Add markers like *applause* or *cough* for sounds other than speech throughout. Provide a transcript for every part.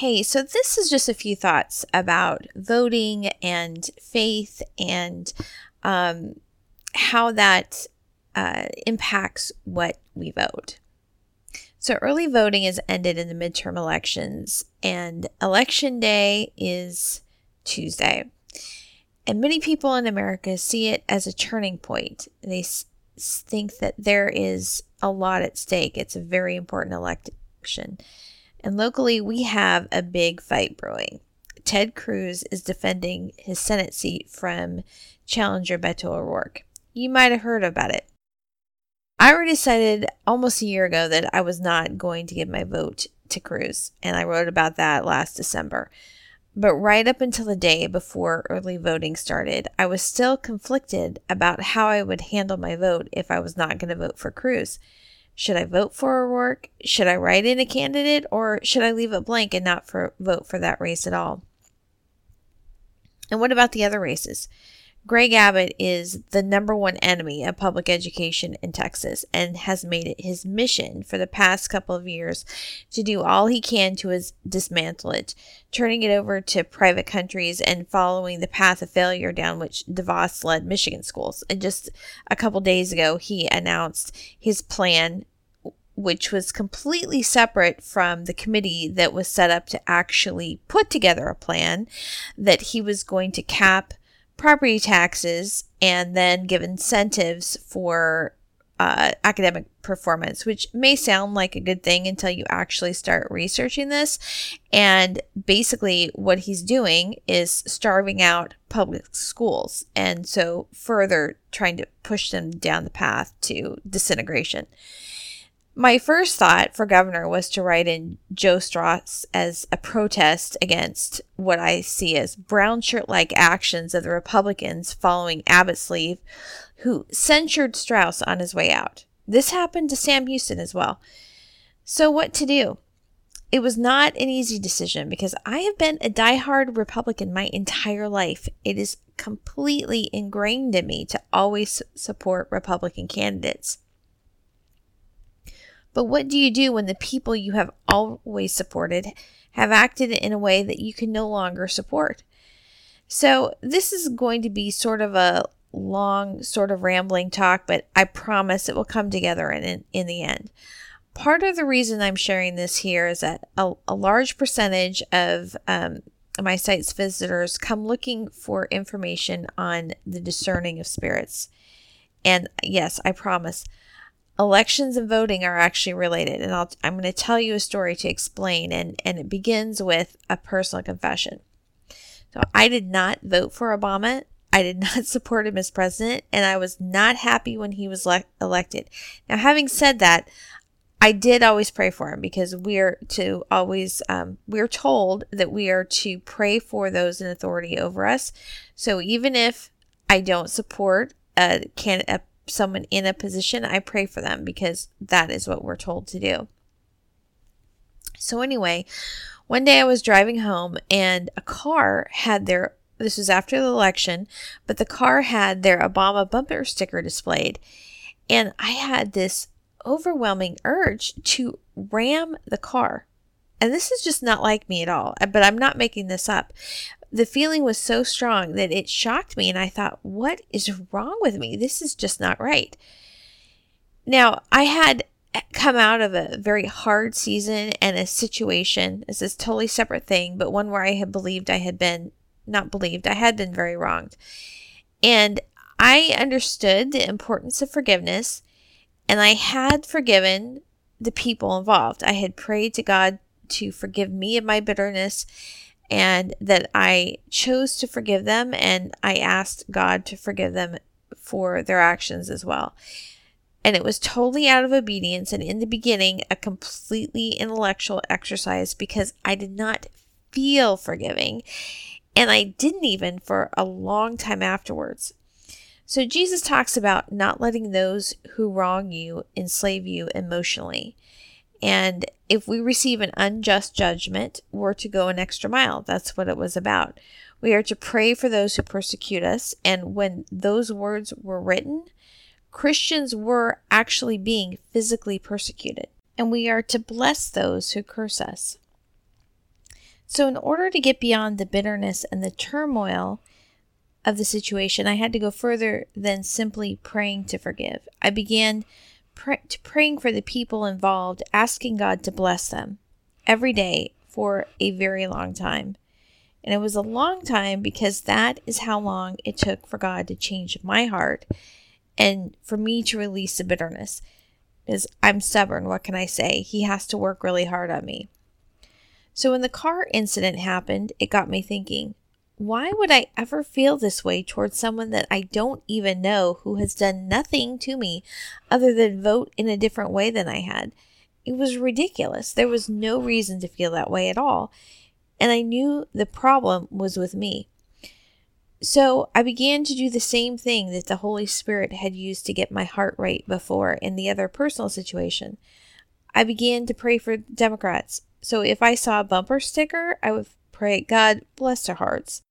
Hey, so this is just a few thoughts about voting and faith and um, how that uh, impacts what we vote. So, early voting is ended in the midterm elections, and election day is Tuesday. And many people in America see it as a turning point. They s- think that there is a lot at stake. It's a very important election. And locally, we have a big fight brewing. Ted Cruz is defending his Senate seat from challenger Beto O'Rourke. You might have heard about it. I already decided almost a year ago that I was not going to give my vote to Cruz, and I wrote about that last December. But right up until the day before early voting started, I was still conflicted about how I would handle my vote if I was not going to vote for Cruz. Should I vote for O'Rourke? Should I write in a candidate? Or should I leave it blank and not for, vote for that race at all? And what about the other races? Greg Abbott is the number one enemy of public education in Texas and has made it his mission for the past couple of years to do all he can to dismantle it, turning it over to private countries and following the path of failure down which DeVos led Michigan schools. And just a couple days ago, he announced his plan which was completely separate from the committee that was set up to actually put together a plan that he was going to cap property taxes and then give incentives for uh, academic performance, which may sound like a good thing until you actually start researching this. And basically, what he's doing is starving out public schools and so further trying to push them down the path to disintegration. My first thought for governor was to write in Joe Straus as a protest against what I see as brown shirt like actions of the Republicans following Abbott's leave, who censured Straus on his way out. This happened to Sam Houston as well. So, what to do? It was not an easy decision because I have been a die-hard Republican my entire life. It is completely ingrained in me to always support Republican candidates. But what do you do when the people you have always supported have acted in a way that you can no longer support? So, this is going to be sort of a long, sort of rambling talk, but I promise it will come together in, in, in the end. Part of the reason I'm sharing this here is that a, a large percentage of um, my site's visitors come looking for information on the discerning of spirits. And yes, I promise elections and voting are actually related and i am going to tell you a story to explain and, and it begins with a personal confession. So i did not vote for obama. I did *laughs* not support him as president and i was not happy when he was le- elected. Now having said that i did always pray for him because we're to always um, we're told that we are to pray for those in authority over us. So even if i don't support a, can, a someone in a position, I pray for them because that is what we're told to do. So, anyway, one day I was driving home and a car had their, this was after the election, but the car had their Obama bumper sticker displayed. And I had this overwhelming urge to ram the car. And this is just not like me at all, but I'm not making this up the feeling was so strong that it shocked me and I thought, what is wrong with me? This is just not right. Now, I had come out of a very hard season and a situation. This is totally separate thing, but one where I had believed I had been not believed, I had been very wronged. And I understood the importance of forgiveness and I had forgiven the people involved. I had prayed to God to forgive me of my bitterness and that I chose to forgive them and I asked God to forgive them for their actions as well. And it was totally out of obedience and in the beginning a completely intellectual exercise because I did not feel forgiving and I didn't even for a long time afterwards. So Jesus talks about not letting those who wrong you enslave you emotionally. And if we receive an unjust judgment, we're to go an extra mile. That's what it was about. We are to pray for those who persecute us. And when those words were written, Christians were actually being physically persecuted. And we are to bless those who curse us. So, in order to get beyond the bitterness and the turmoil of the situation, I had to go further than simply praying to forgive. I began pray- praying for the people involved, asking God to bless them every day for a very long time. And it was a long time because that is how long it took for God to change my heart and for me to release the bitterness. Because I'm stubborn, what can I say? He has to work really hard on me. So when the car incident happened, it got me thinking why would I ever feel this way towards someone that I don't even know who has done nothing to me other than vote in a different way than I had? It was ridiculous. There was no reason to feel that way at all. And I knew the problem was with me. So I began to do the same thing that the Holy Spirit had used to get my heart right before in the other personal situation. I began to pray for Democrats. So if I saw a bumper sticker, I would pray, God bless their hearts.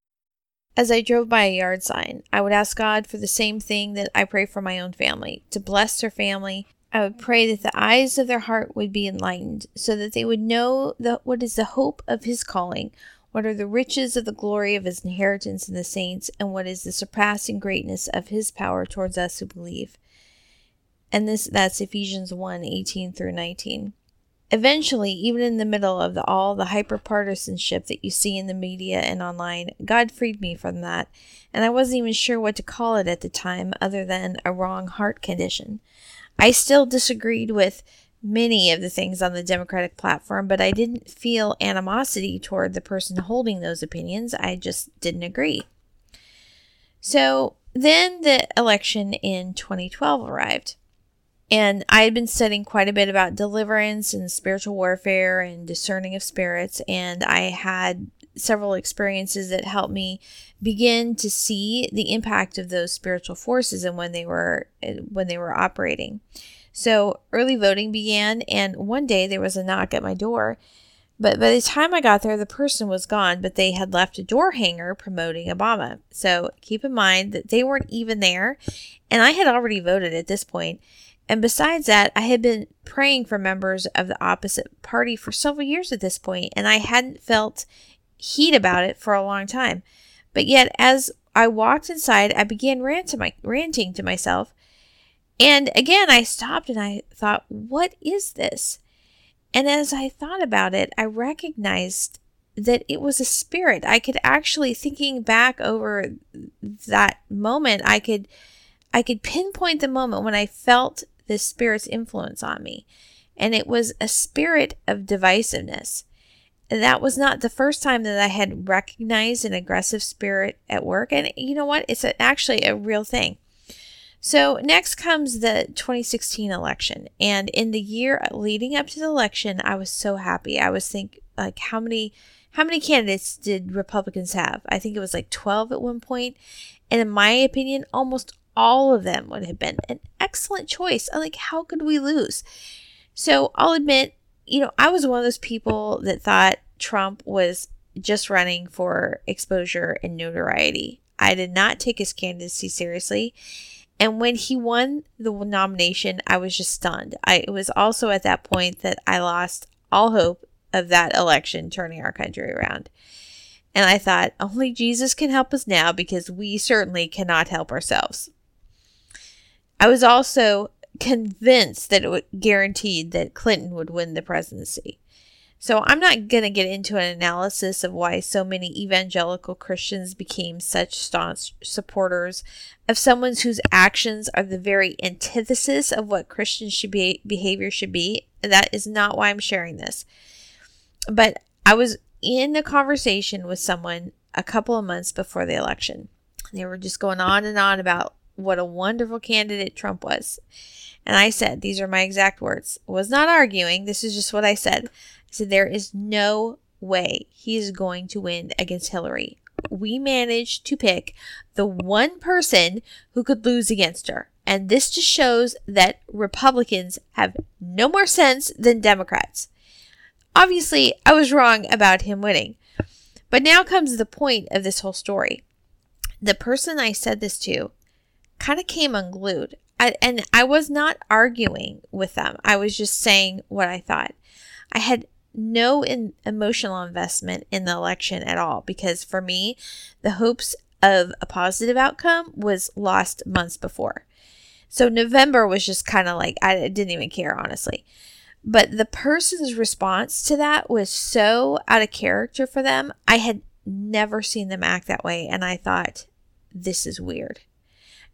As I drove by a yard sign, I would ask God for the same thing that I pray for my own family to bless their family. I would pray that the eyes of their heart would be enlightened so that they would know the, what is the hope of His calling, what are the riches of the glory of His inheritance in the saints, and what is the surpassing greatness of His power towards us who believe. And this that's Ephesians 1 18 through 19. Eventually, even in the middle of the, all the hyperpartisanship that you see in the media and online, God freed me from that, and I wasn't even sure what to call it at the time other than a wrong heart condition. I still disagreed with many of the things on the Democratic platform, but I didn't feel animosity toward the person holding those opinions. I just didn't agree. So then the election in 2012 arrived. And I had been studying quite a bit about deliverance and spiritual warfare and discerning of spirits. And I had several experiences that helped me begin to see the impact of those spiritual forces and when they were eh, when they were operating. So early voting began and one day there was a knock at my door. But by the time I got there, the person was gone, but they had left a door hanger promoting Obama. So keep in mind that they weren't even there. And I had already voted at this point, and besides that, I had been praying for members of the opposite party for several years at this point, and I hadn't felt heat about it for a long time. But yet, as I walked inside, I began rant to my, ranting to myself. And again, I stopped and I thought, what is this? And as I thought about it, I recognized that it was a spirit. I could actually, thinking back over that moment, I could. I could pinpoint the moment when I felt this spirit's influence on me. And it was a spirit of divisiveness. And that was not the first time that I had recognized an aggressive spirit at work. And you know what? It's actually a real thing. So next comes the 2016 election. And in the year leading up to the election, I was so happy. I was think like how many how many candidates did Republicans have? I think it was like 12 at one point. And in my opinion, almost all of them would have been an excellent choice. Like, how could we lose? So I'll admit, you know, I was one of those people that thought Trump was just running for exposure and notoriety. I did not take his candidacy seriously. And when he won the nomination, I was just stunned. I, it was also at that point that I lost all hope of that election turning our country around. And I thought, only Jesus can help us now because we certainly cannot help ourselves. I was also convinced that it would guaranteed that Clinton would win the presidency. So I'm not going to get into an analysis of why so many evangelical Christians became such staunch supporters of someone whose actions are the very antithesis of what Christian should be behavior should be. That is not why I'm sharing this. But I was in a conversation with someone a couple of months before the election. They were just going on and on about what a wonderful candidate Trump was. And I said, these are my exact words. was not arguing. This is just what I said. I said, there is no way he is going to win against Hillary. We managed to pick the one person who could lose against her. And this just shows that Republicans have no more sense than Democrats. Obviously, I was wrong about him winning. But now comes the point of this whole story. The person I said this to kind of came unglued. I, and I was not arguing with them. I was just saying what I thought. I had no in emotional investment in the election at all because for me, the hopes of a positive outcome was lost months before. So November was just kind of like, I didn't even care, honestly. But the person's response to that was so out of character for them. I had never seen them act that way. And I thought, this is weird.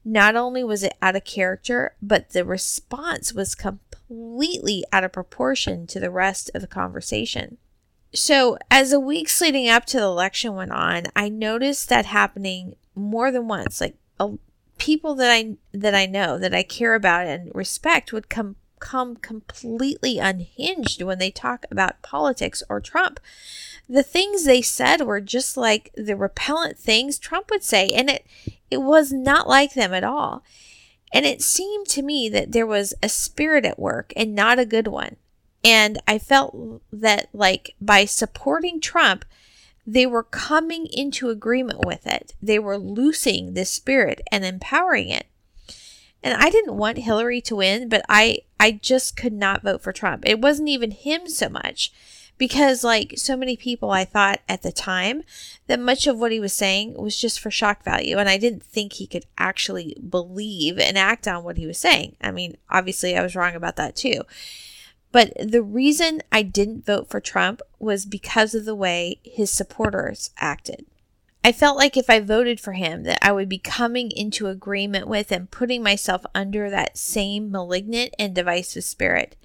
Not only was it out of character, but the response was completely out of proportion to the rest of the conversation. So, as the weeks leading up to the election went on, I noticed that happening more than once. Like uh, people that I that I know that I care about and respect would come come completely unhinged when they talk about politics or Trump. The things they said were just like the repellent things Trump would say, and it it was not like them at all. And it seemed to me that there was a spirit at work and not a good one. And I felt that, like, by supporting Trump, they were coming into agreement with it. They were loosing this spirit and empowering it. And I didn't want Hillary to win, but I I just could not vote for Trump. It wasn't even him so much because like so many people I thought at the time that much of what he was saying was just for shock value and I didn't think he could actually believe and act on what he was saying. I mean, obviously I was wrong about that too. But the reason I didn't vote for Trump was because of the way his supporters acted. I felt like if I voted for him, that I would be coming into agreement with and putting myself under that same malignant and divisive spirit.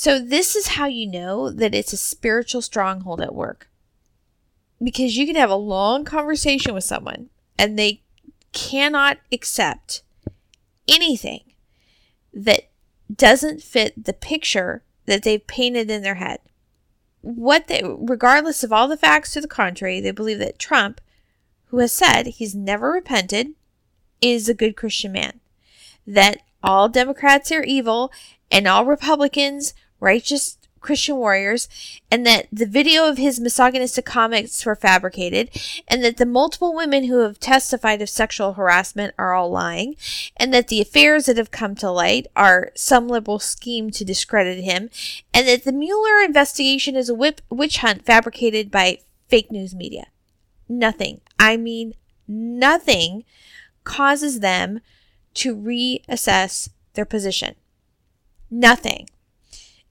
So, this is how you know that it's a spiritual stronghold at work. Because you can have a long conversation with someone and they cannot accept anything that doesn't fit the picture that they've painted in their head what they, regardless of all the facts to the contrary, they believe that Trump, who has said he's never repented, is a good Christian man. That all Democrats are evil and all Republicans righteous Christian warriors, and that the video of his misogynistic comments were fabricated, and that the multiple women who have testified of sexual harassment are all lying, and that the affairs that have come to light are some liberal scheme to discredit him, and that the Mueller investigation is a whip, witch hunt fabricated by fake news media. Nothing, I mean nothing, causes them to reassess their position. Nothing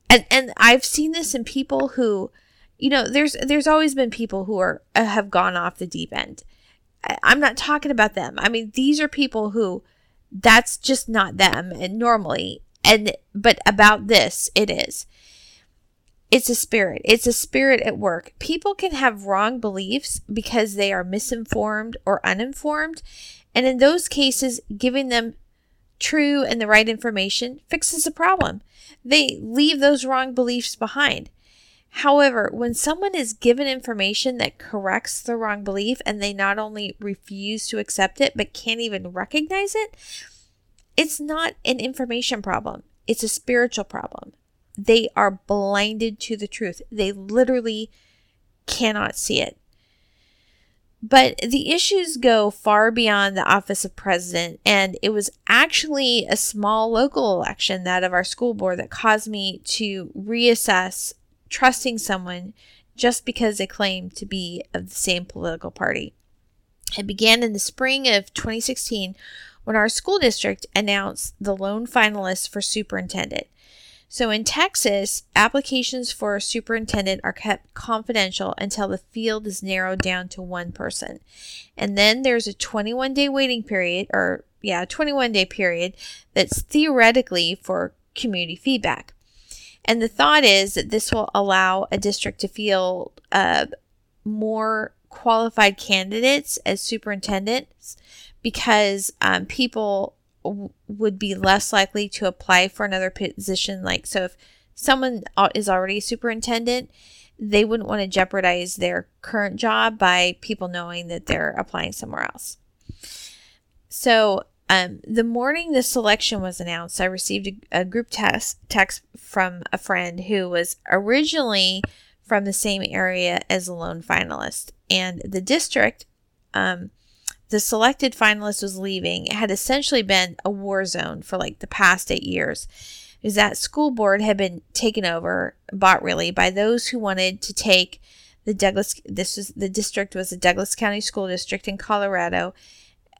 and and I've seen this in people who, you know, there's there's always been people who are uh, have gone off the deep end. I'm not talking about them. I mean, these are people who that's just not them and normally and but about this it is it's a spirit it's a spirit at work people can have wrong beliefs because they are misinformed or uninformed and in those cases giving them true and the right information fixes the problem they leave those wrong beliefs behind. However, when someone is given information that corrects the wrong belief and they not only refuse to accept it, but can't even recognize it, it's not an information problem, it's a spiritual problem. They are blinded to the truth, they literally cannot see it. But the issues go far beyond the office of president, and it was actually a small local election, that of our school board, that caused me to reassess trusting someone just because they claim to be of the same political party. It began in the spring of 2016 when our school district announced the lone finalists for superintendent. So in Texas, applications for a superintendent are kept confidential until the field is narrowed down to one person. And then there's a 21 day waiting period, or yeah, 21 day period that's theoretically for community feedback. And the thought is that this will allow a district to field uh, more qualified candidates as superintendents because um, people would be less likely to apply for another position. Like, so if someone is already a superintendent, they wouldn't want to jeopardize their current job by people knowing that they're applying somewhere else. So, um, the morning the selection was announced, I received a, a group text text from a friend who was originally from the same area as a lone finalist, and the district um, the selected finalist was leaving, it had essentially been a war zone for like the past eight years. is that school board had been taken over, bought really, by those who wanted to take the Douglas, this is the district was the Douglas County School District in Colorado,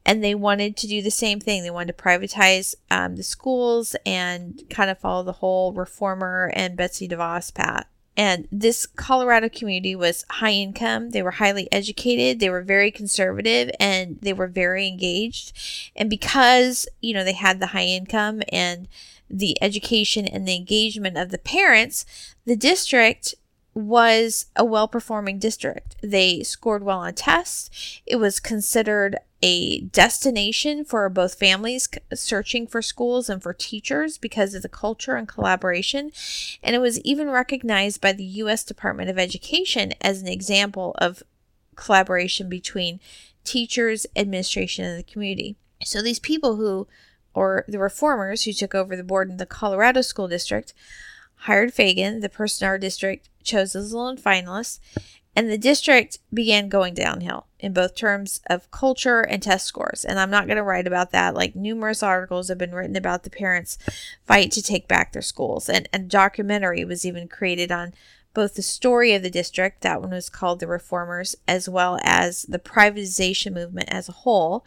and they wanted to do the same thing. They wanted to privatize um, the schools and kind of follow the whole reformer and Betsy DeVos path. And this Colorado community was high income. They were highly educated. They were very conservative and they were very engaged. And because, you know, they had the high income and the education and the engagement of the parents, the district was a well performing district. They scored well on tests. It was considered a destination for both families searching for schools and for teachers because of the culture and collaboration. And it was even recognized by the U.S. Department of Education as an example of collaboration between teachers, administration, and the community. So these people who, or the reformers who took over the board in the Colorado School District, hired Fagen. The person our district chose as lone finalist, and the district began going downhill in both terms of culture and test scores. And I'm not going to write about that. Like numerous articles have been written about the parents' fight to take back their schools, and a documentary was even created on both the story of the district, that one was called The Reformers, as well as the privatization movement as a whole.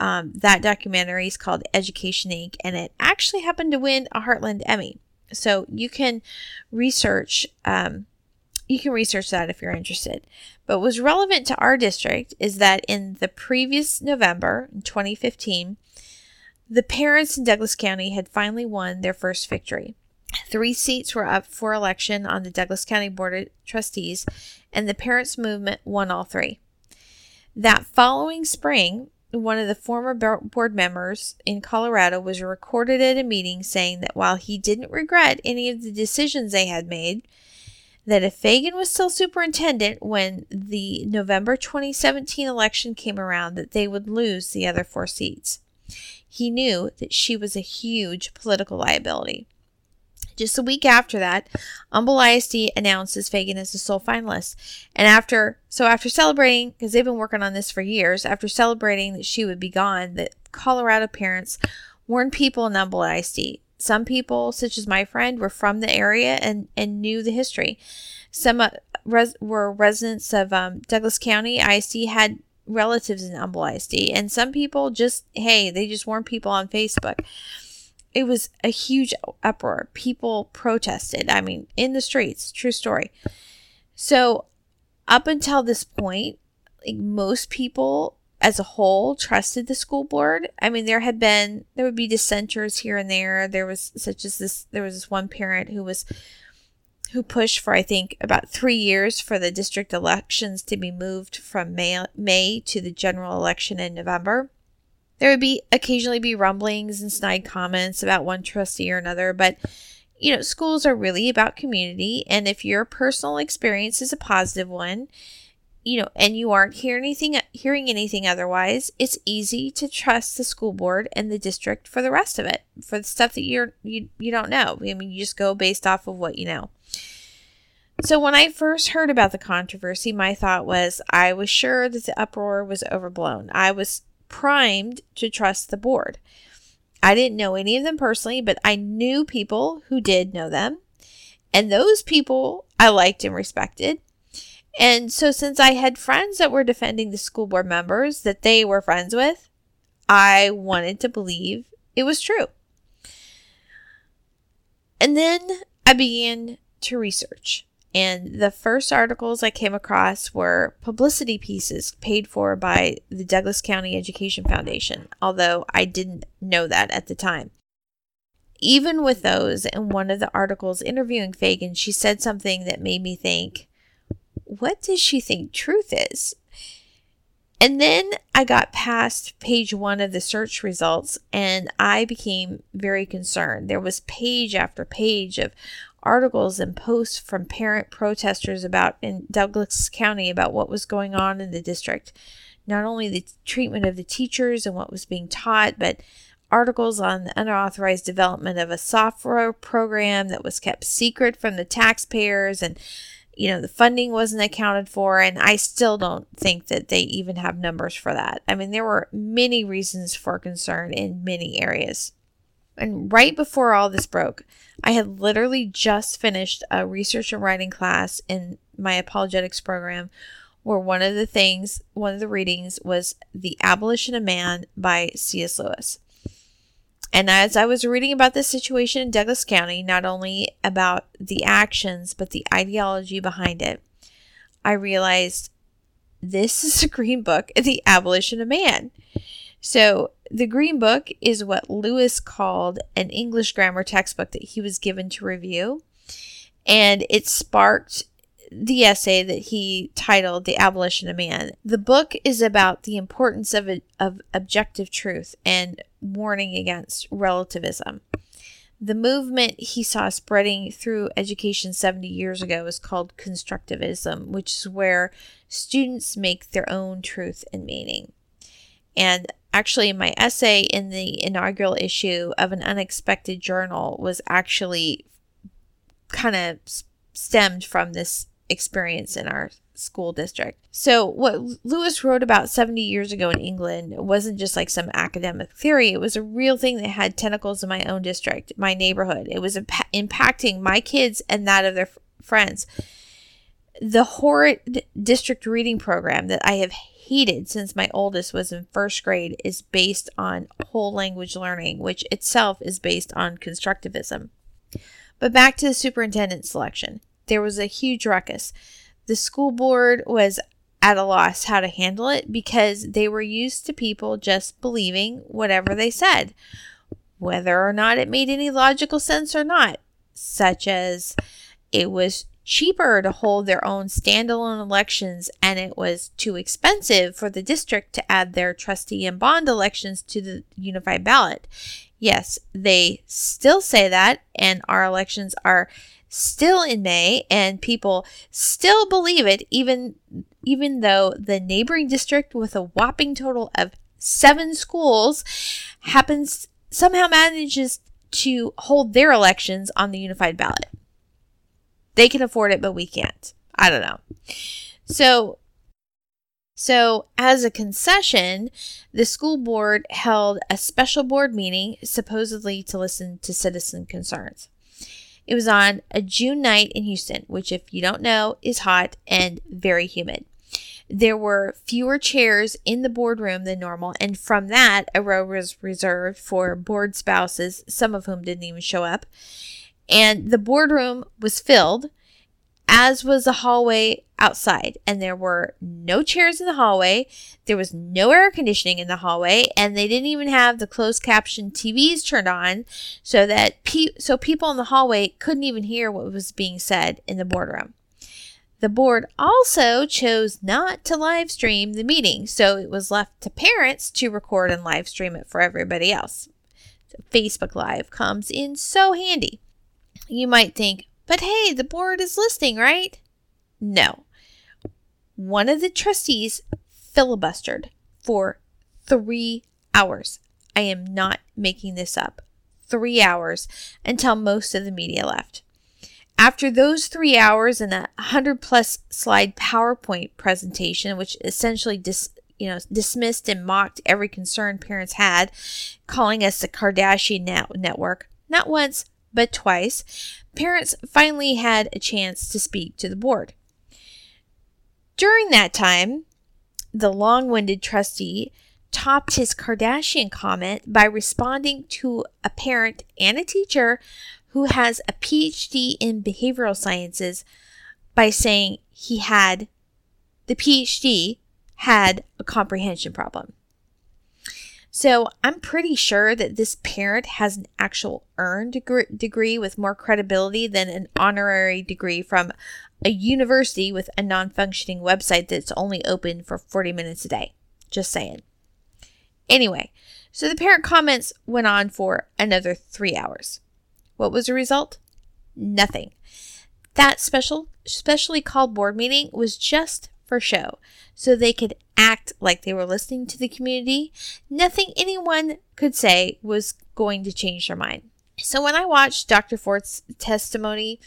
Um, that documentary is called Education Inc., and it actually happened to win a Heartland Emmy. So you can research. Um, you can research that if you're interested. But what's relevant to our district is that in the previous November, in 2015, the parents in Douglas County had finally won their first victory. Three seats were up for election on the Douglas County Board of Trustees, and the parents' movement won all three. That following spring, one of the former board members in Colorado was recorded at a meeting saying that while he didn't regret any of the decisions they had made, that if Fagen was still superintendent when the November 2017 election came around, that they would lose the other four seats. He knew that she was a huge political liability. Just a week after that, Humble ISD announces Fagen as the sole finalist. And after, so after celebrating, because they've been working on this for years, after celebrating that she would be gone, that Colorado parents warned people in Humble ISD. Some people, such as my friend, were from the area and, and knew the history. Some uh, res- were residents of um, Douglas County. ISD had relatives in Humble ISD. And some people just, hey, they just warned people on Facebook it was a huge uproar. People protested. I mean, in the streets. True story. So, up until this point, like most people as a whole trusted the school board. I mean, there had been there would be dissenters here and there. There was such as this. There was this one parent who was who pushed for I think about three years for the district elections to be moved from May May to the general election in November. There would be occasionally be rumblings and snide comments about one trustee or another, but you know, schools are really about community, and if your personal experience is a positive one, you know, and you aren't hear anything, hearing anything otherwise, it's easy to trust the school board and the district for the rest of it, for the stuff that you're you you don't know. I mean, you just go based off of what you know. So when I first heard about the controversy, my thought was I was sure that the uproar was overblown. I was primed to trust the board. I didn't know any of them personally, but I knew people who did know them. And those people I liked and respected. And so, since I had friends that were defending the school board members that they were friends with, I wanted to believe it was true. And then I began to research. And the first articles I came across were publicity pieces paid for by the Douglas County Education Foundation, although I didn't know that at the time. Even with those, in one of the articles interviewing Fagen, she said something that made me think, what does she think truth is? And then I got past page one of the search results and I became very concerned. There was page after page of articles and posts from parent protesters about in Douglas County about what was going on in the district. Not only the treatment of the teachers and what was being taught, but articles on the unauthorized development of a software program that was kept secret from the taxpayers and you know the funding wasn't accounted for and I still don't think that they even have numbers for that. I mean there were many reasons for concern in many areas. And right before all this broke, I had literally just finished a research and writing class in my apologetics program where one of the things, one of the readings was The Abolition of Man by C.S. Lewis. And as I was reading about this situation in Douglas County, not only about the actions, but the ideology behind it, I realized this is a green book, The Abolition of Man. So, the Green Book is what Lewis called an English grammar textbook that he was given to review. And it sparked the essay that he titled The Abolition of Man. The book is about the importance of, of objective truth and warning against relativism. The movement he saw spreading through education 70 years ago is called constructivism, which is where students make their own truth and meaning. And actually, my essay in the inaugural issue of an unexpected journal was actually kind of stemmed from this experience in our school district. So, what Lewis wrote about 70 years ago in England wasn't just like some academic theory, it was a real thing that had tentacles in my own district, my neighborhood. It was imp- impacting my kids and that of their f- friends. The horrid district reading program that I have hated since my oldest was in first grade is based on whole language learning, which itself is based on constructivism. But back to the superintendent selection. There was a huge ruckus. The school board was at a loss how to handle it because they were used to people just believing whatever they said, whether or not it made any logical sense or not, such as it was cheaper to hold their own standalone elections and it was too expensive for the district to add their trustee and bond elections to the unified ballot. Yes, they still say that, and our elections are still in May and people still believe it even even though the neighboring district with a whopping total of 7 schools happens somehow manages to hold their elections on the unified ballot. They can afford it but we can't. I don't know. So so, as a concession, the school board held a special board meeting supposedly to listen to citizen concerns. It was on a June night in Houston, which, if you don't know, is hot and very humid. There were fewer chairs in the boardroom than normal, and from that, a row was reserved for board spouses, some of whom didn't even show up. And the boardroom was filled as was the hallway outside. And there were no chairs in the hallway. There was no air conditioning in the hallway, and they didn't even have the closed caption TVs turned on so that pe- so people in the hallway couldn't even hear what was being said in the boardroom. The board also chose not to live stream the meeting, so it was left to parents to record and live stream it for everybody else. Facebook Live comes in so handy. You might think, but hey, the board is listening, right? No. One of the trustees filibustered for three hours. I am not making this up. Three hours until most of the media left. After those three hours and a hundred plus slide PowerPoint presentation, which essentially dis, you know dismissed and mocked every concern parents had, calling us the Kardashian network, not once but twice, parents finally had a chance to speak to the board. During that time, the long winded trustee topped his Kardashian comment by responding to a parent and a teacher who has a PhD in behavioral sciences by saying he had, the PhD had a comprehension problem. So I'm pretty sure that this parent has an actual earned degree with more credibility than an honorary degree from a university with a non functioning website that's only open for 40 minutes a day. Just saying. Anyway, so the parent comments went on for another three hours. What was the result? Nothing. That special, specially called board meeting was just for show, so they could act like they were listening to the community. Nothing anyone could say was going to change their mind. So when I watched Dr. Ford's testimony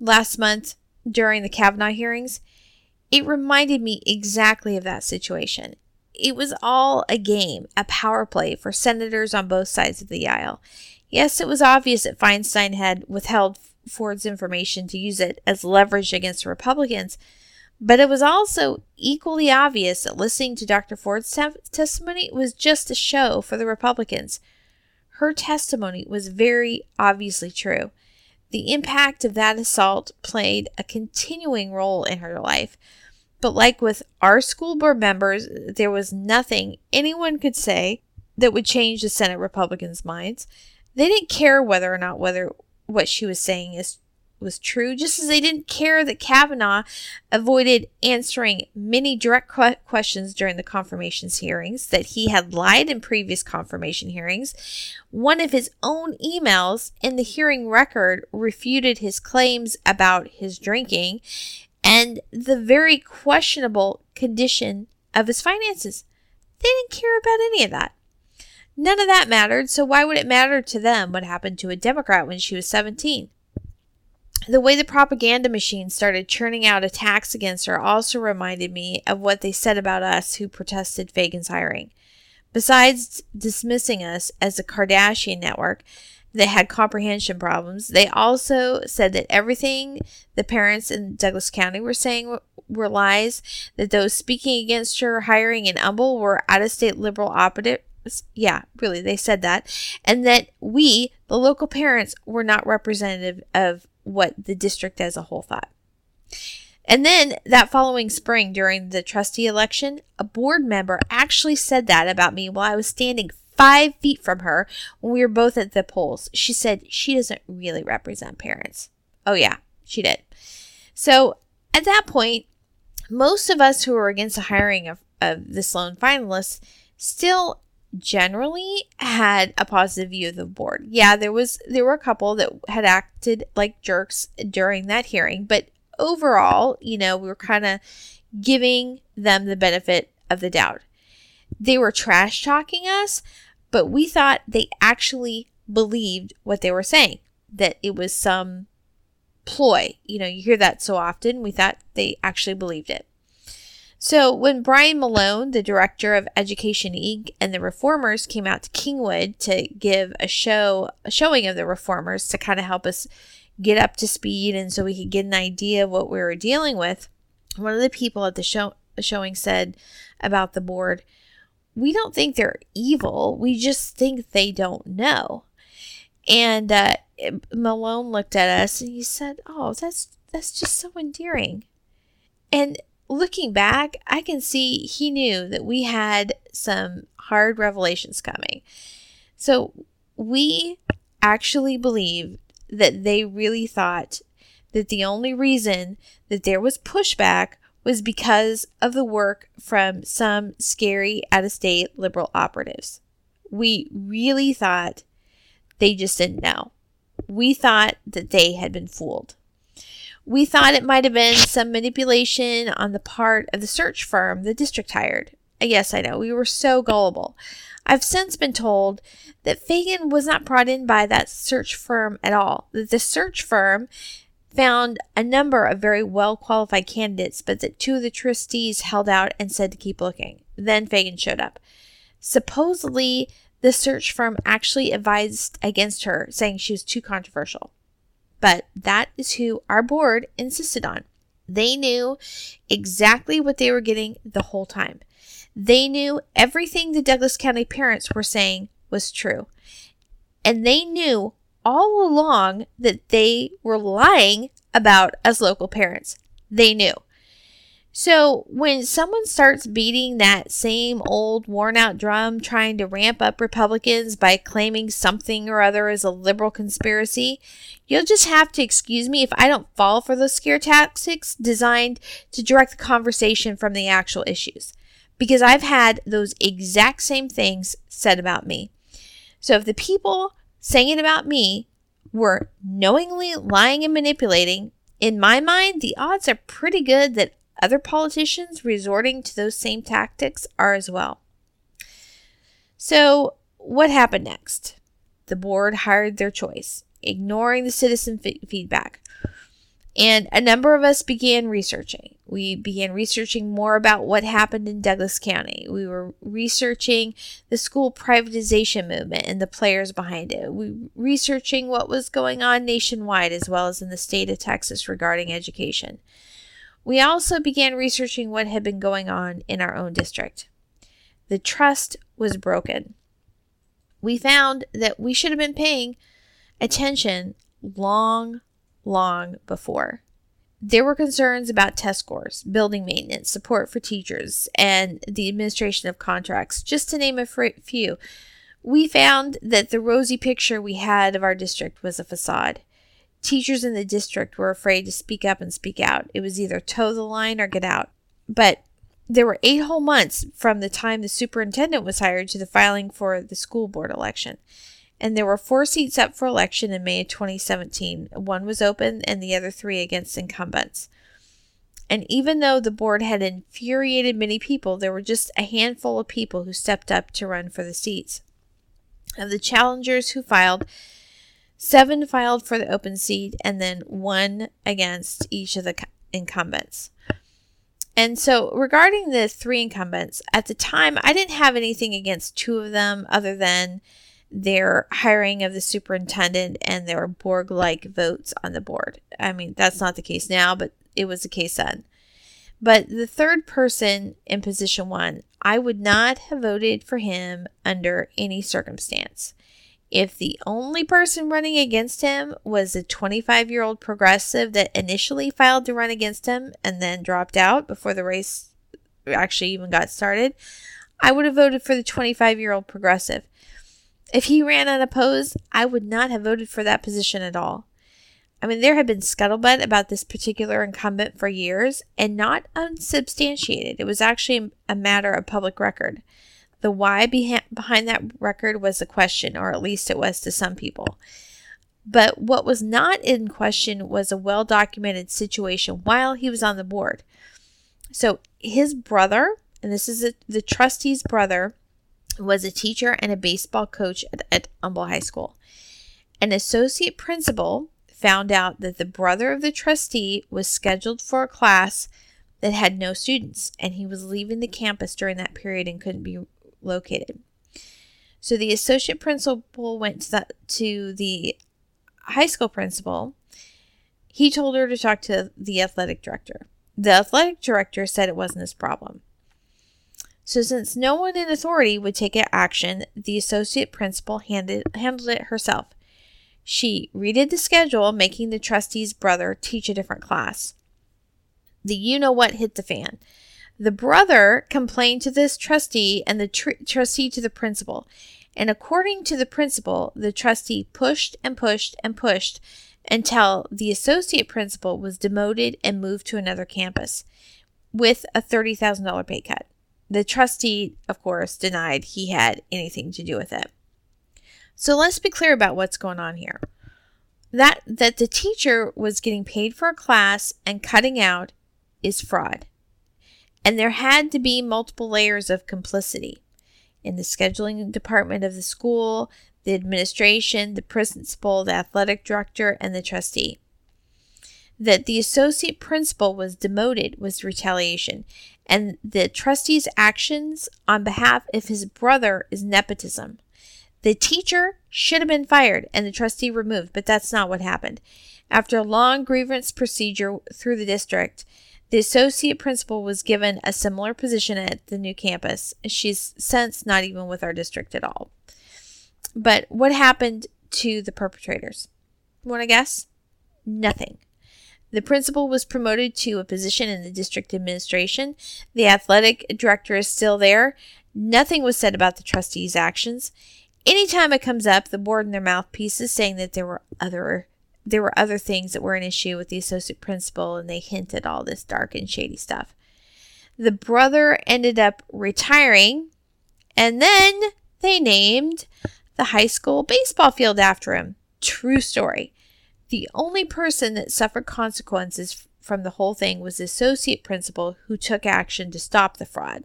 last month during the Kavanaugh hearings, it reminded me exactly of that situation. It was all a game, a power play for senators on both sides of the aisle. Yes, it was obvious that Feinstein had withheld Ford's information to use it as leverage against Republicans, but it was also equally obvious that listening to Dr. Ford's te- testimony was just a show for the Republicans. Her testimony was very obviously true. The impact of that assault played a continuing role in her life. But like with our school board members, there was nothing anyone could say that would change the Senate Republicans' minds. They didn't care whether or not whether what she was saying is was true, just as they didn't care that Kavanaugh avoided answering many direct que- questions during the confirmations hearings, that he had lied in previous confirmation hearings. One of his own emails in the hearing record refuted his claims about his drinking and the very questionable condition of his finances. They didn't care about any of that. None of that mattered, so why would it matter to them what happened to a Democrat when she was 17? The way the propaganda machine started churning out attacks against her also reminded me of what they said about us who protested Fagen's hiring. Besides dismissing us as a Kardashian network that had comprehension problems, they also said that everything the parents in Douglas County were saying were lies, that those speaking against her hiring in Humble were out of state liberal operatives. Yeah, really, they said that. And that we, the local parents, were not representative of what the district as a whole thought. And then that following spring, during the trustee election, a board member actually said that about me while I was standing five feet from her when we were both at the polls. She said she doesn't really represent parents. Oh, yeah, she did. So at that point, most of us who were against the hiring of, of the Sloan finalists still generally had a positive view of the board. Yeah, there was there were a couple that had acted like jerks during that hearing, but overall, you know, we were kind of giving them the benefit of the doubt. They were trash talking us, but we thought they actually believed what they were saying, that it was some ploy. You know, you hear that so often. We thought they actually believed it. So when Brian Malone, the director of Education Inc. and the Reformers came out to Kingwood to give a show, a showing of the Reformers to kind of help us get up to speed and so we could get an idea of what we were dealing with, one of the people at the show showing said about the board, we don't think they're evil. We just think they don't know. And uh, Malone looked at us and he said, "Oh, that's that's just so endearing." And looking back, I can see he knew that we had some hard revelations coming. So we actually believe that they really thought that the only reason that there was pushback was because of the work from some scary out of state liberal operatives. We really thought they just didn't know. We thought that they had been fooled. We thought it might have been some manipulation on the part of the search firm the district hired. Yes, I know, we were so gullible. I've since been told that Fagen was not brought in by that search firm at all, that the search firm found a number of very well qualified candidates, but that two of the trustees held out and said to keep looking. Then Fagen showed up. Supposedly, the search firm actually advised against her, saying she was too controversial. But that is who our board insisted on. They knew exactly what they were getting the whole time. They knew everything the Douglas County parents were saying was true. And they knew all along that they were lying about us local parents. They knew. So when someone starts beating that same old worn out drum trying to ramp up Republicans by claiming something or other is a liberal conspiracy, you'll just have to excuse me if I don't fall for those scare tactics designed to direct the conversation from the actual issues. Because I've had those exact same things said about me. So if the people saying it about me were knowingly lying and manipulating, in my mind, the odds are pretty good that other politicians resorting to those same tactics are as well. So, what happened next? The board hired their choice, ignoring the citizen f- feedback. And a number of us began researching. We began researching more about what happened in Douglas County. We were researching the school privatization movement and the players behind it. We were researching what was going on nationwide as well as in the state of Texas regarding education. We also began researching what had been going on in our own district. The trust was broken. We found that we should have been paying attention long, long before. There were concerns about test scores, building maintenance, support for teachers, and the administration of contracts, just to name a few. We found that the rosy picture we had of our district was a facade. Teachers in the district were afraid to speak up and speak out. It was either toe the line or get out. But there were eight whole months from the time the superintendent was hired to the filing for the school board election and there were four seats up for election in May of 2017. One was open, and the other three against incumbents. And even though the board had infuriated many people, there were just a handful of people who stepped up to run for the seats. Of the challengers who filed, seven filed for the open seat, and then one against each of the incumbents. And so, regarding the three incumbents, at the time, I didn't have anything against two of them other than their hiring of the superintendent and their Borg like votes on the board. I mean, that's not the case now, but it was the case then. But the third person in position one, I would not have voted for him under any circumstance. If the only person running against him was a 25 year old progressive that initially filed to run against him and then dropped out before the race actually even got started, I would have voted for the 25 year old progressive. If he ran unopposed, I would not have voted for that position at all. I mean, there had been scuttlebutt about this particular incumbent for years and not unsubstantiated. It was actually a matter of public record. The why behind that record was a question, or at least it was to some people. But what was not in question was a well documented situation while he was on the board. So his brother, and this is a, the trustee's brother, was a teacher and a baseball coach at, at Humble High School. An associate principal found out that the brother of the trustee was scheduled for a class that had no students, and he was leaving the campus during that period and couldn't be located. So the associate principal went to the, to the high school principal. He told her to talk to the athletic director. The athletic director said it wasn't his problem. So, since no one in authority would take action, the associate principal handed, handled it herself. She redid the schedule, making the trustee's brother teach a different class. The you know what hit the fan. The brother complained to this trustee and the tr- trustee to the principal. And according to the principal, the trustee pushed and pushed and pushed until the associate principal was demoted and moved to another campus with a $30,000 pay cut. The trustee, of course, denied he had anything to do with it. So let's be clear about what's going on here. That that the teacher was getting paid for a class and cutting out is fraud. And there had to be multiple layers of complicity in the scheduling department of the school, the administration, the principal, the athletic director, and the trustee. That the associate principal was demoted was retaliation, and the trustee's actions on behalf of his brother is nepotism. The teacher should have been fired and the trustee removed, but that's not what happened. After a long grievance procedure through the district, the associate principal was given a similar position at the new campus. She's since not even with our district at all. But what happened to the perpetrators? Want to guess? Nothing. The principal was promoted to a position in the district administration. The athletic director is still there. Nothing was said about the trustees' actions. Anytime it comes up, the board and their mouthpieces saying that there were other there were other things that were an issue with the associate principal and they hinted all this dark and shady stuff. The brother ended up retiring and then they named the high school baseball field after him. True story. The only person that suffered consequences from the whole thing was the associate principal who took action to stop the fraud.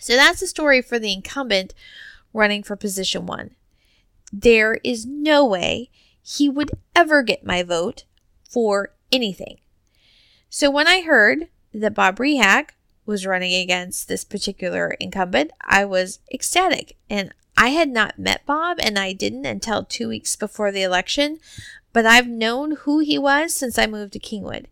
So that's the story for the incumbent running for position one. There is no way he would ever get my vote for anything. So when I heard that Bob Rehak was running against this particular incumbent, I was ecstatic. And I had not met Bob, and I didn't until two weeks before the election, but I've known who he was since I moved to Kingwood.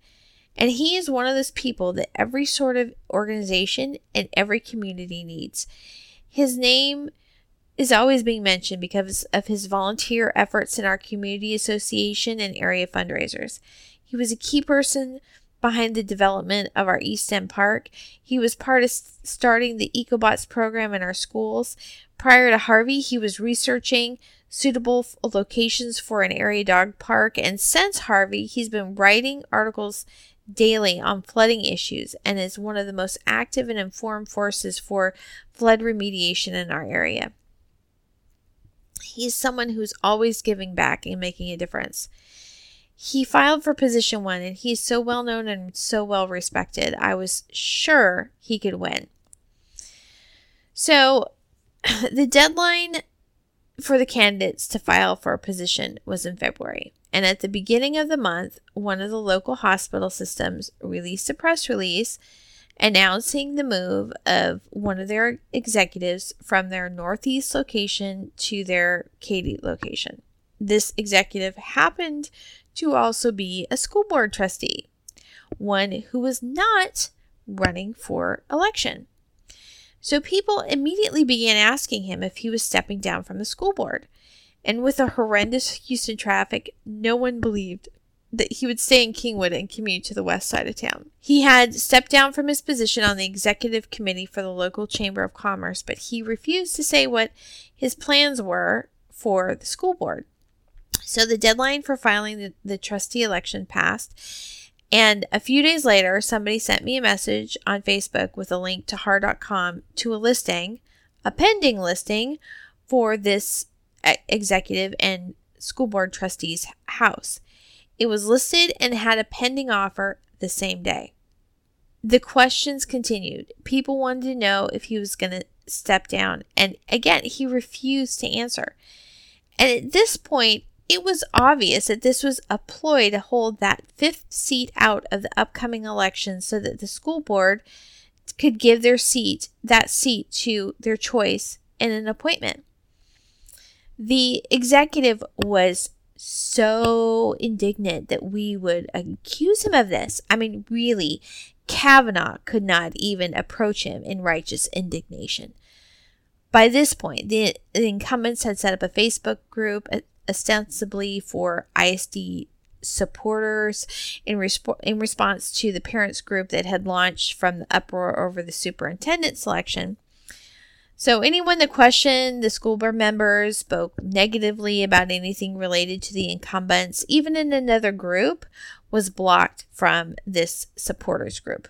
And he is one of those people that every sort of organization and every community needs. His name is always being mentioned because of his volunteer efforts in our community association and area fundraisers. He was a key person behind the development of our East End Park. He was part of starting the EcoBots program in our schools. Prior to Harvey, he was researching suitable locations for an area dog park, and since Harvey, he's been writing articles daily on flooding issues and is one of the most active and informed forces for flood remediation in our area. He's someone who's always giving back and making a difference. He filed for position one and he's so well known and so well respected. I was sure he could win. So, *sighs* the deadline for the candidates to file for a position was in February. And at the beginning of the month, one of the local hospital systems released a press release announcing the move of one of their executives from their Northeast location to their Katy location. This executive happened to also be a school board trustee, one who was not running for election. So people immediately began asking him if he was stepping down from the school board. And with a horrendous Houston traffic, no one believed that he would stay in Kingwood and commute to the west side of town. He had stepped down from his position on the executive committee for the local chamber of commerce, but he refused to say what his plans were for the school board. So the deadline for filing the, the trustee election passed, and a few days later, somebody sent me a message on Facebook with a link to har.com to a listing, a pending listing for this executive and school board trustee's house. It was listed and had a pending offer the same day. The questions continued. People wanted to know if he was going to step down. And again, he refused to answer. And at this point, it was obvious that this was a ploy to hold that fifth seat out of the upcoming election so that the school board could give their seat, that seat, to their choice in an appointment. The executive was so indignant that we would accuse him of this. I mean, really, Kavanaugh could not even approach him in righteous indignation. By this point, the, the incumbents had set up a Facebook group, uh, ostensibly for ISD supporters in, resp- in response to the parents group that had launched from the uproar over the superintendent selection. So, anyone that questioned the school board members spoke negatively about anything related to the incumbents, even in another group, was blocked from this supporters group.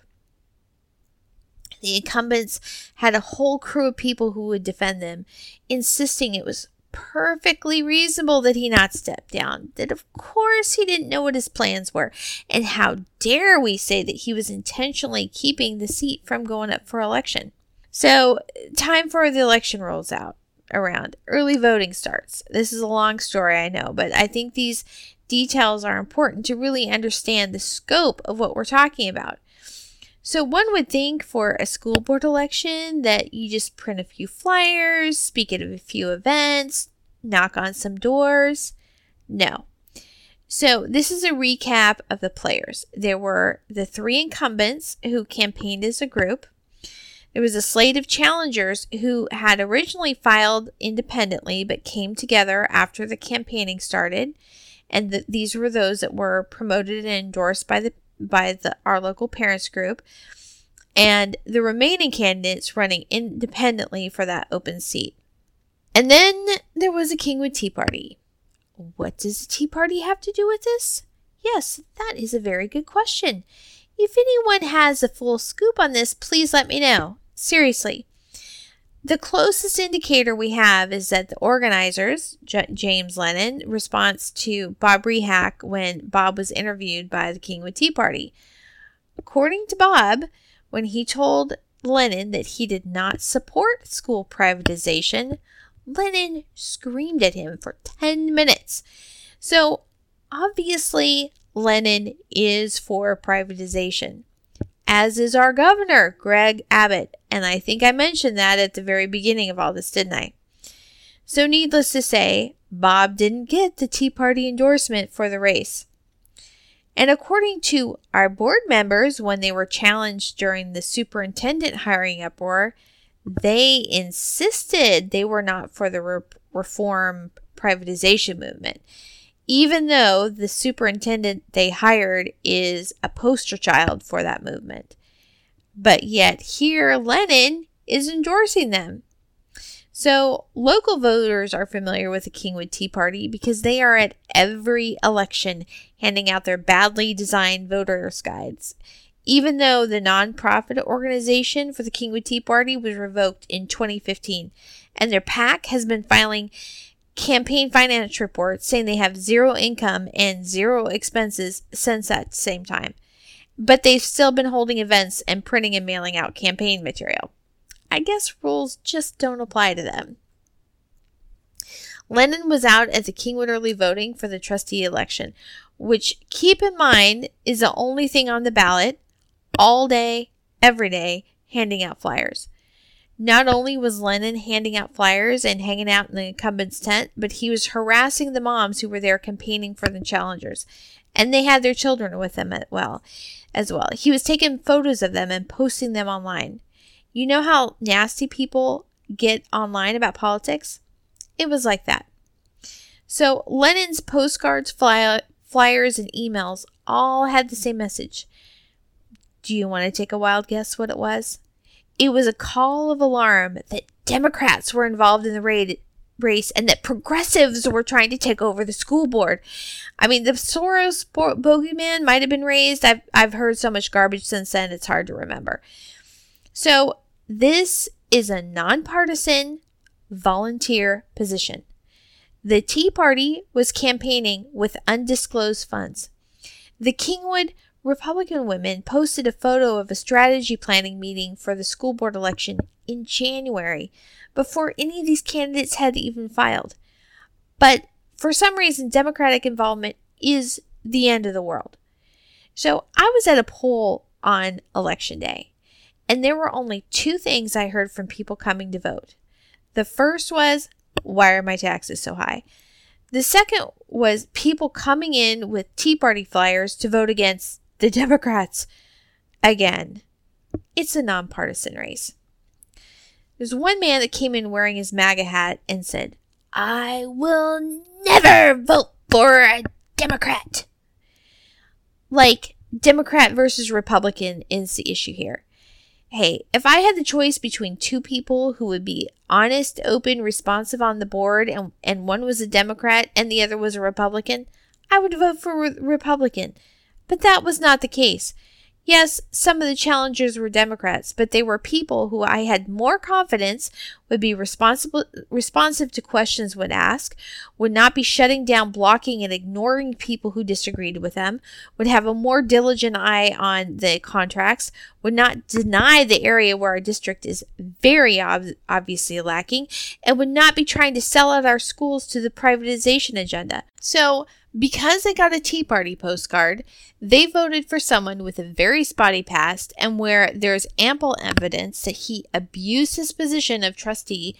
The incumbents had a whole crew of people who would defend them, insisting it was perfectly reasonable that he not step down, that of course he didn't know what his plans were, and how dare we say that he was intentionally keeping the seat from going up for election. So, time for the election rolls out around. Early voting starts. This is a long story, I know, but I think these details are important to really understand the scope of what we're talking about. So, one would think for a school board election that you just print a few flyers, speak at a few events, knock on some doors. No. So, this is a recap of the players. There were the three incumbents who campaigned as a group. There was a slate of challengers who had originally filed independently but came together after the campaigning started. And the, these were those that were promoted and endorsed by the by the our local parents group and the remaining candidates running independently for that open seat. And then there was a Kingwood Tea Party. What does the Tea Party have to do with this? Yes, that is a very good question. If anyone has a full scoop on this, please let me know. Seriously. The closest indicator we have is that the organizers, J- James Lennon, response to Bob Rehak when Bob was interviewed by the Kingwood Tea Party. According to Bob, when he told Lennon that he did not support school privatization, Lennon screamed at him for 10 minutes. So obviously, Lennon is for privatization, as is our governor, Greg Abbott. And I think I mentioned that at the very beginning of all this, didn't I? So, needless to say, Bob didn't get the Tea Party endorsement for the race. And according to our board members, when they were challenged during the superintendent hiring uproar, they insisted they were not for the re- reform privatization movement even though the superintendent they hired is a poster child for that movement. But yet, here Lennon is endorsing them. So, local voters are familiar with the Kingwood Tea Party because they are at every election handing out their badly designed voters' guides. Even though the nonprofit organization for the Kingwood Tea Party was revoked in 2015, and their PAC has been filing campaign finance reports saying they have zero income and zero expenses since that same time. But they've still been holding events and printing and mailing out campaign material. I guess rules just don't apply to them. Lennon was out at the Kingwood early voting for the trustee election, which, keep in mind, is the only thing on the ballot all day, every day, handing out flyers. Not only was Lennon handing out flyers and hanging out in the incumbent's tent, but he was harassing the moms who were there campaigning for the challengers. And they had their children with them as well. As well. He was taking photos of them and posting them online. You know how nasty people get online about politics? It was like that. So Lennon's postcards, fly- flyers, and emails all had the same message. Do you want to take a wild guess what it was? It was a call of alarm that Democrats were involved in the raid, race and that progressives were trying to take over the school board. I mean, the Soros bogeyman might have been raised. I've, I've heard so much garbage since then, it's hard to remember. So, this is a nonpartisan volunteer position. The Tea Party was campaigning with undisclosed funds. The Kingwood Republican women posted a photo of a strategy planning meeting for the school board election in January before any of these candidates had even filed. But for some reason, Democratic involvement is the end of the world. So I was at a poll on election day, and there were only two things I heard from people coming to vote. The first was, Why are my taxes so high? The second was people coming in with Tea Party flyers to vote against the Democrats. Again, it's a nonpartisan race. There's one man that came in wearing his MAGA hat and said, I will never vote for a Democrat. Like, Democrat versus Republican is the issue here. Hey, if I had the choice between two people who would be honest, open, responsive on the board, and, and one was a Democrat and the other was a Republican, I would vote for re- Republican. But that was not the case. Yes, some of the challengers were Democrats, but they were people who I had more confidence would be responsible, responsive to questions when asked, would not be shutting down, blocking, and ignoring people who disagreed with them, would have a more diligent eye on the contracts, would not deny the area where our district is very ob- obviously lacking, and would not be trying to sell out our schools to the privatization agenda. So, because they got a Tea Party postcard, they voted for someone with a very spotty past and where there's ample evidence that he abused his position of trustee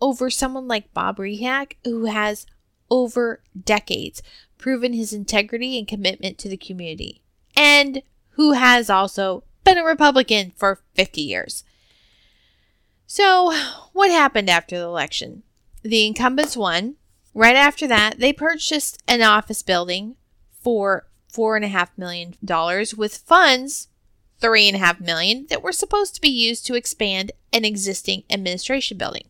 over someone like Bob Rehak, who has over decades proven his integrity and commitment to the community, and who has also been a Republican for 50 years. So, what happened after the election? The incumbents won, Right after that, they purchased an office building for four and a half million dollars with funds three and a half million that were supposed to be used to expand an existing administration building.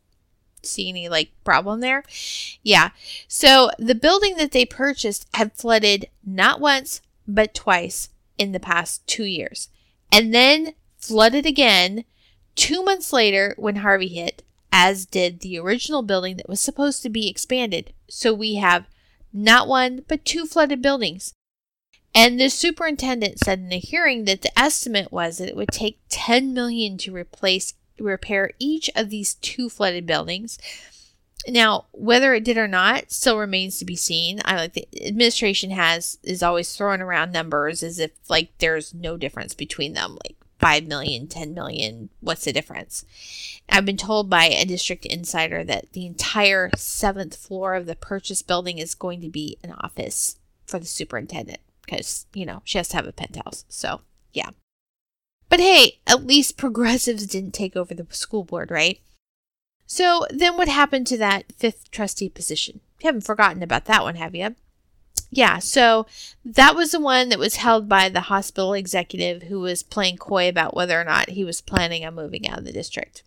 See any like problem there? Yeah. So the building that they purchased had flooded not once, but twice in the past two years. And then flooded again two months later when Harvey hit as did the original building that was supposed to be expanded. So we have not one, but two flooded buildings. And the superintendent said in the hearing that the estimate was that it would take 10 million to replace repair each of these two flooded buildings. Now, whether it did or not still remains to be seen. I like the administration has is always throwing around numbers as if like there's no difference between them. Like 5 million, 10 million, what's the difference? I've been told by a district insider that the entire seventh floor of the purchase building is going to be an office for the superintendent because, you know, she has to have a penthouse. So, yeah. But hey, at least progressives didn't take over the school board, right? So then what happened to that fifth trustee position? You haven't forgotten about that one, have you? Yeah, so that was the one that was held by the hospital executive who was playing coy about whether or not he was planning on moving out of the district.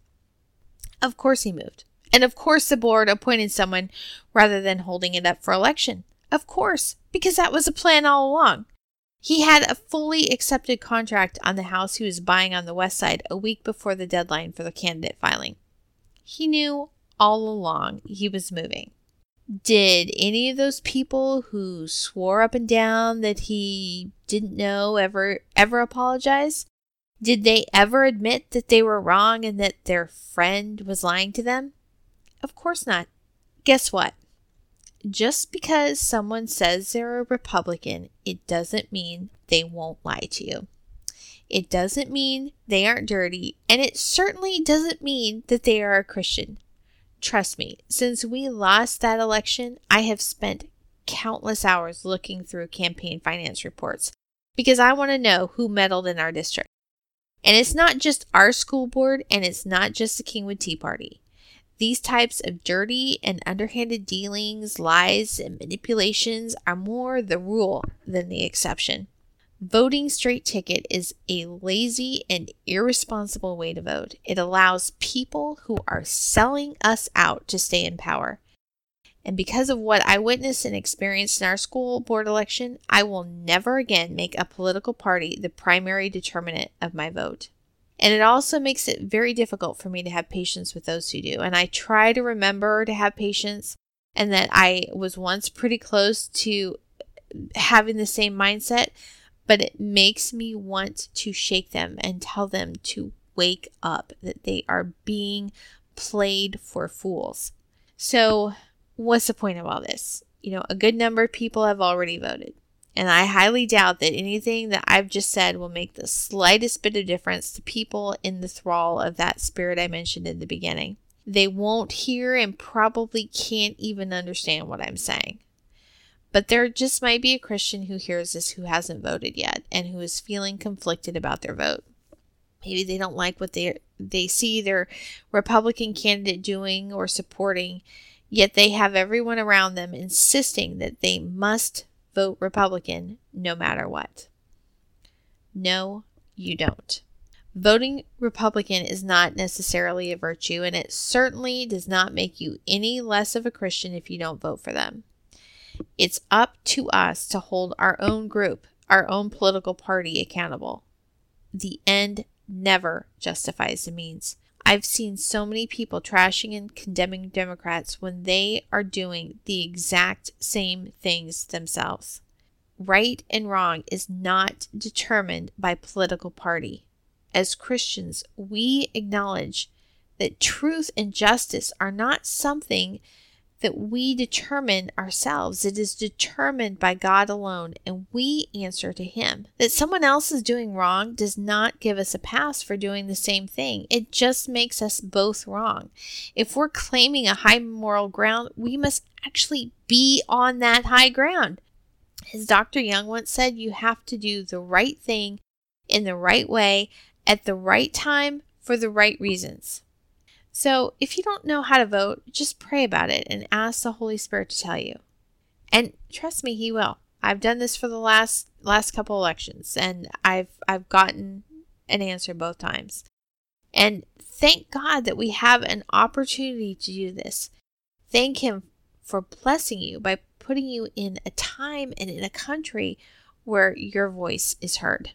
Of course he moved. And of course the board appointed someone rather than holding it up for election. Of course, because that was a plan all along. He had a fully accepted contract on the house he was buying on the west side a week before the deadline for the candidate filing. He knew all along he was moving. Did any of those people who swore up and down that he didn't know ever ever apologize? Did they ever admit that they were wrong and that their friend was lying to them? Of course not. Guess what? Just because someone says they're a Republican, it doesn't mean they won't lie to you. It doesn't mean they aren't dirty, and it certainly doesn't mean that they are a Christian. Trust me, since we lost that election, I have spent countless hours looking through campaign finance reports because I want to know who meddled in our district. And it's not just our school board and it's not just the Kingwood Tea Party. These types of dirty and underhanded dealings, lies, and manipulations are more the rule than the exception. Voting straight ticket is a lazy and irresponsible way to vote. It allows people who are selling us out to stay in power. And because of what I witnessed and experienced in our school board election, I will never again make a political party the primary determinant of my vote. And it also makes it very difficult for me to have patience with those who do. And I try to remember to have patience and that I was once pretty close to having the same mindset but it makes me want to shake them and tell them to wake up, that they are being played for fools. So, what's the point of all this? You know, a good number of people have already voted. And I highly doubt that anything that I've just said will make the slightest bit of difference to people in the thrall of that spirit I mentioned in the beginning. They won't hear and probably can't even understand what I'm saying. But there just might be a Christian who hears this who hasn't voted yet and who is feeling conflicted about their vote. Maybe they don't like what they they see their Republican candidate doing or supporting, yet they have everyone around them insisting that they must vote Republican no matter what. No, you don't. Voting Republican is not necessarily a virtue, and it certainly does not make you any less of a Christian if you don't vote for them. It's up to us to hold our own group, our own political party accountable. The end never justifies the means. I've seen so many people trashing and condemning Democrats when they are doing the exact same things themselves. Right and wrong is not determined by political party. As Christians, we acknowledge that truth and justice are not something that we determine ourselves. It is determined by God alone, and we answer to Him. That someone else is doing wrong does not give us a pass for doing the same thing. It just makes us both wrong. If we're claiming a high moral ground, we must actually be on that high ground. As Dr. Young once said, you have to do the right thing in the right way at the right time for the right reasons. So, if you don't know how to vote, just pray about it and ask the Holy Spirit to tell you. And trust me, he will. I've done this for the last last couple elections and I've I've gotten an answer both times. And thank God that we have an opportunity to do this. Thank him for blessing you by putting you in a time and in a country where your voice is heard.